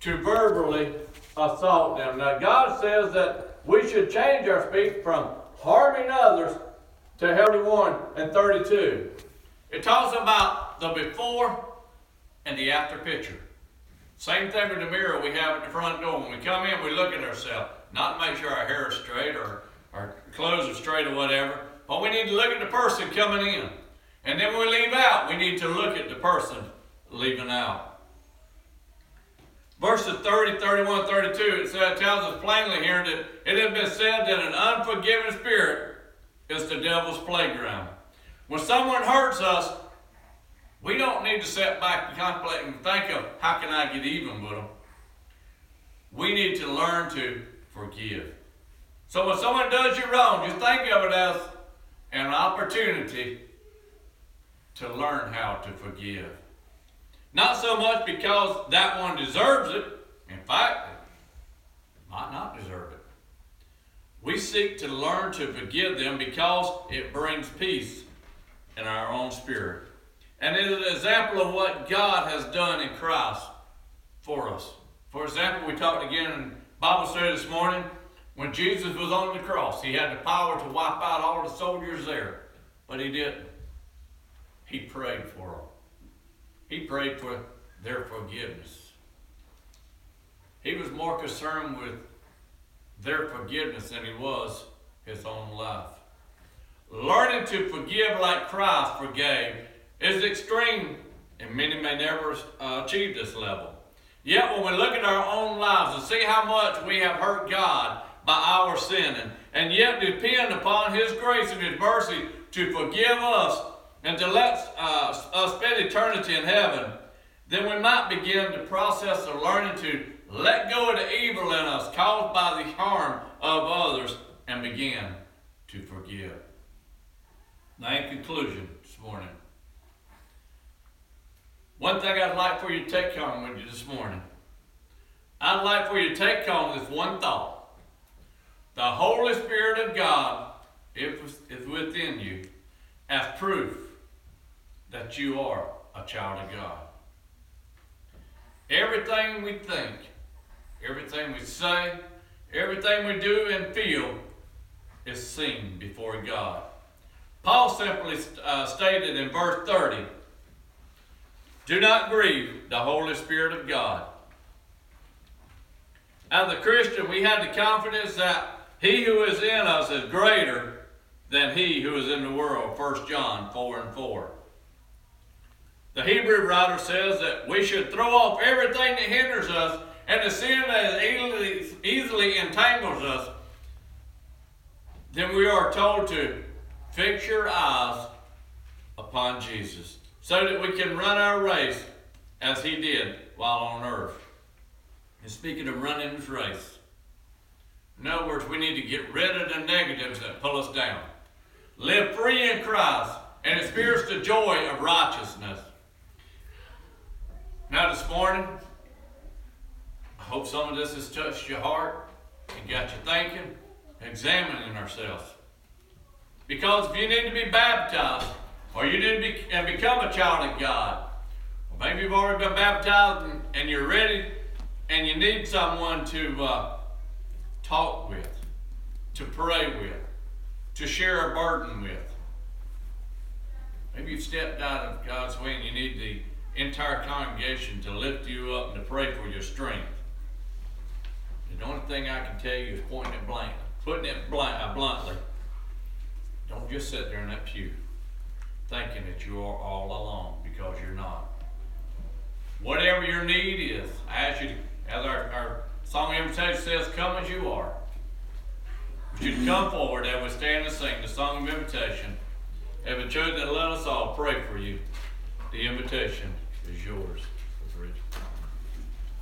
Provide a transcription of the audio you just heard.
to verbally assault them. Now, God says that we should change our speech from harming others to 31 and 32. It talks about the before and the after picture. Same thing with the mirror we have at the front door. When we come in, we look at ourselves, not to make sure our hair is straight or our clothes are straight or whatever, but we need to look at the person coming in. And then when we leave out, we need to look at the person leaving out. Verses 30, 31, 32, it says, tells us plainly here that it has been said that an unforgiving spirit is the devil's playground. When someone hurts us, we don't need to sit back and contemplate and think of how can I get even with them. We need to learn to forgive. So when someone does you wrong, just think of it as an opportunity to learn how to forgive. Not so much because that one deserves it. In fact, it might not deserve it. We seek to learn to forgive them because it brings peace in our own spirit. And it is an example of what God has done in Christ for us. For example, we talked again in Bible study this morning when Jesus was on the cross. He had the power to wipe out all the soldiers there, but he didn't. He prayed for them. He prayed for their forgiveness. He was more concerned with their forgiveness than he was his own life. Learning to forgive like Christ forgave is extreme, and many may never uh, achieve this level. Yet, when we look at our own lives and see how much we have hurt God by our sin, and, and yet depend upon His grace and His mercy to forgive us and to let uh, us spend eternity in heaven, then we might begin the process of learning to let go of the evil in us caused by the harm of others and begin to forgive. Now, in conclusion this morning, one thing I'd like for you to take home with you this morning, I'd like for you to take home this one thought. The Holy Spirit of God is within you as proof that you are a child of God. Everything we think, everything we say, everything we do and feel is seen before God. Paul simply uh, stated in verse 30 Do not grieve the Holy Spirit of God. As a Christian, we have the confidence that he who is in us is greater than he who is in the world. 1 John 4 and 4. The Hebrew writer says that we should throw off everything that hinders us and the sin that easily, easily entangles us. Then we are told to fix your eyes upon Jesus so that we can run our race as he did while on earth. And speaking of running this race, in other words, we need to get rid of the negatives that pull us down. Live free in Christ and experience the joy of righteousness. Now, this morning, I hope some of this has touched your heart and got you thinking, examining ourselves. Because if you need to be baptized, or you need to be, and become a child of God, or maybe you've already been baptized and, and you're ready and you need someone to uh, talk with, to pray with, to share a burden with. Maybe you've stepped out of God's way and you need the entire congregation to lift you up and to pray for your strength. The only thing I can tell you is pointing it blank, putting it uh, bluntly. Don't just sit there in that pew thinking that you are all alone because you're not. Whatever your need is, I ask you to, as our, our song invitation says, come as you are. You come forward and we stand and sing the song of invitation. Have a church that let us all pray for you. The invitation is yours. Richard.